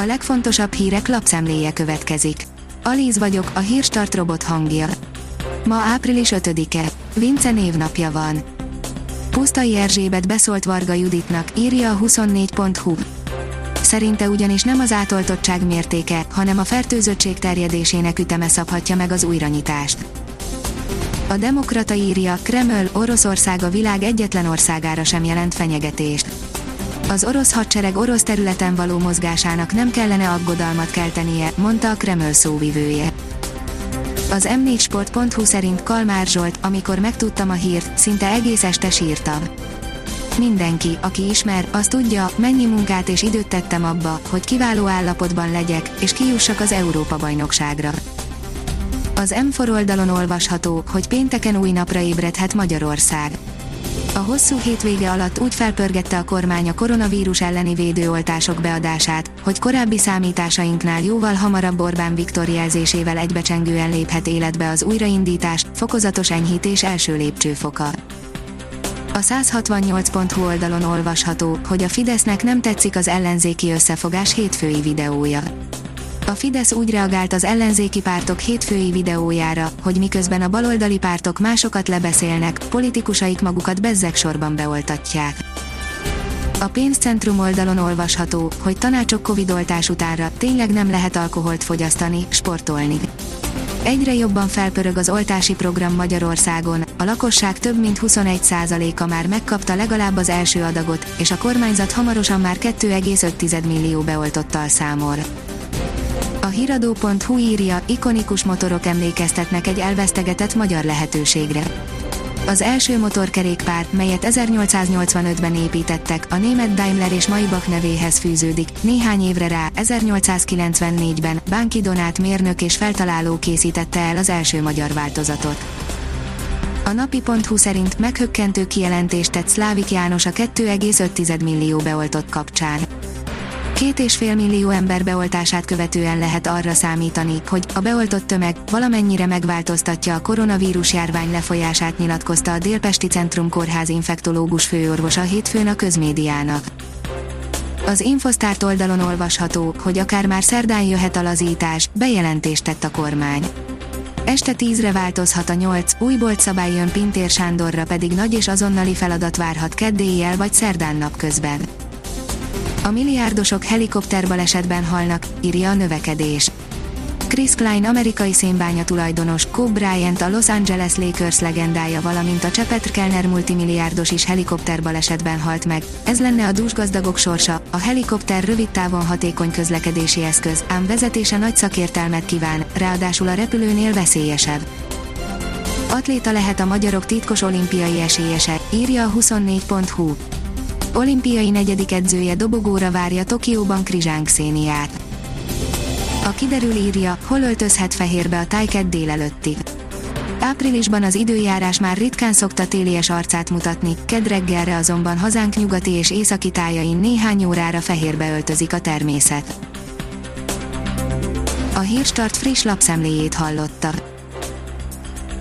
A legfontosabb hírek lapszemléje következik. Alíz vagyok, a hírstart robot hangja. Ma április 5-e. Vince névnapja van. Pusztai Erzsébet beszólt Varga Juditnak, írja a 24.hu. Szerinte ugyanis nem az átoltottság mértéke, hanem a fertőzöttség terjedésének üteme szabhatja meg az újranyitást. A Demokrata írja, Kreml, Oroszország a világ egyetlen országára sem jelent fenyegetést. Az orosz hadsereg orosz területen való mozgásának nem kellene aggodalmat keltenie, mondta a Kreml szóvivője. Az m4sport.hu szerint Kalmár Zsolt, amikor megtudtam a hírt, szinte egész este sírtam. Mindenki, aki ismer, az tudja, mennyi munkát és időt tettem abba, hogy kiváló állapotban legyek, és kijussak az Európa-bajnokságra. Az M4 oldalon olvasható, hogy pénteken új napra ébredhet Magyarország. A hosszú hétvége alatt úgy felpörgette a kormány a koronavírus elleni védőoltások beadását, hogy korábbi számításainknál jóval hamarabb Orbán Viktor jelzésével egybecsengően léphet életbe az újraindítás, fokozatos enyhítés első lépcsőfoka. A 168.hu oldalon olvasható, hogy a Fidesznek nem tetszik az ellenzéki összefogás hétfői videója. A Fidesz úgy reagált az ellenzéki pártok hétfői videójára, hogy miközben a baloldali pártok másokat lebeszélnek, politikusaik magukat bezzeg sorban beoltatják. A pénzcentrum oldalon olvasható, hogy tanácsok Covid-oltás utánra tényleg nem lehet alkoholt fogyasztani, sportolni. Egyre jobban felpörög az oltási program Magyarországon, a lakosság több mint 21%-a már megkapta legalább az első adagot, és a kormányzat hamarosan már 2,5 millió beoltottal számol. A hiradó.hu írja, ikonikus motorok emlékeztetnek egy elvesztegetett magyar lehetőségre. Az első motorkerékpár, melyet 1885-ben építettek, a német Daimler és Maybach nevéhez fűződik, néhány évre rá, 1894-ben, Bánki Donát mérnök és feltaláló készítette el az első magyar változatot. A napi.hu szerint meghökkentő kijelentést tett Szlávik János a 2,5 millió beoltott kapcsán Két és fél millió ember beoltását követően lehet arra számítani, hogy a beoltott tömeg valamennyire megváltoztatja a koronavírus járvány lefolyását nyilatkozta a Délpesti Centrum Kórház infektológus főorvosa hétfőn a közmédiának. Az Infosztárt oldalon olvasható, hogy akár már szerdán jöhet a lazítás, bejelentést tett a kormány. Este tízre változhat a nyolc, új boltszabály jön Pintér Sándorra pedig nagy és azonnali feladat várhat keddéjjel vagy szerdán napközben. A milliárdosok helikopterbalesetben halnak, írja a növekedés. Chris Klein amerikai szénbánya tulajdonos, Kobe Bryant a Los Angeles Lakers legendája valamint a Csepet Kellner multimilliárdos is helikopterbalesetben halt meg. Ez lenne a dúsgazdagok sorsa, a helikopter rövid távon hatékony közlekedési eszköz, ám vezetése nagy szakértelmet kíván, ráadásul a repülőnél veszélyesebb. Atléta lehet a magyarok titkos olimpiai esélyese, írja a 24.hu olimpiai negyedik edzője dobogóra várja Tokióban Krizsánk Széniát. A kiderül írja, hol öltözhet fehérbe a tájked délelőtti. Áprilisban az időjárás már ritkán szokta télies arcát mutatni, kedreggelre azonban hazánk nyugati és északi tájain néhány órára fehérbe öltözik a természet. A Hírstart friss lapszemléjét hallotta.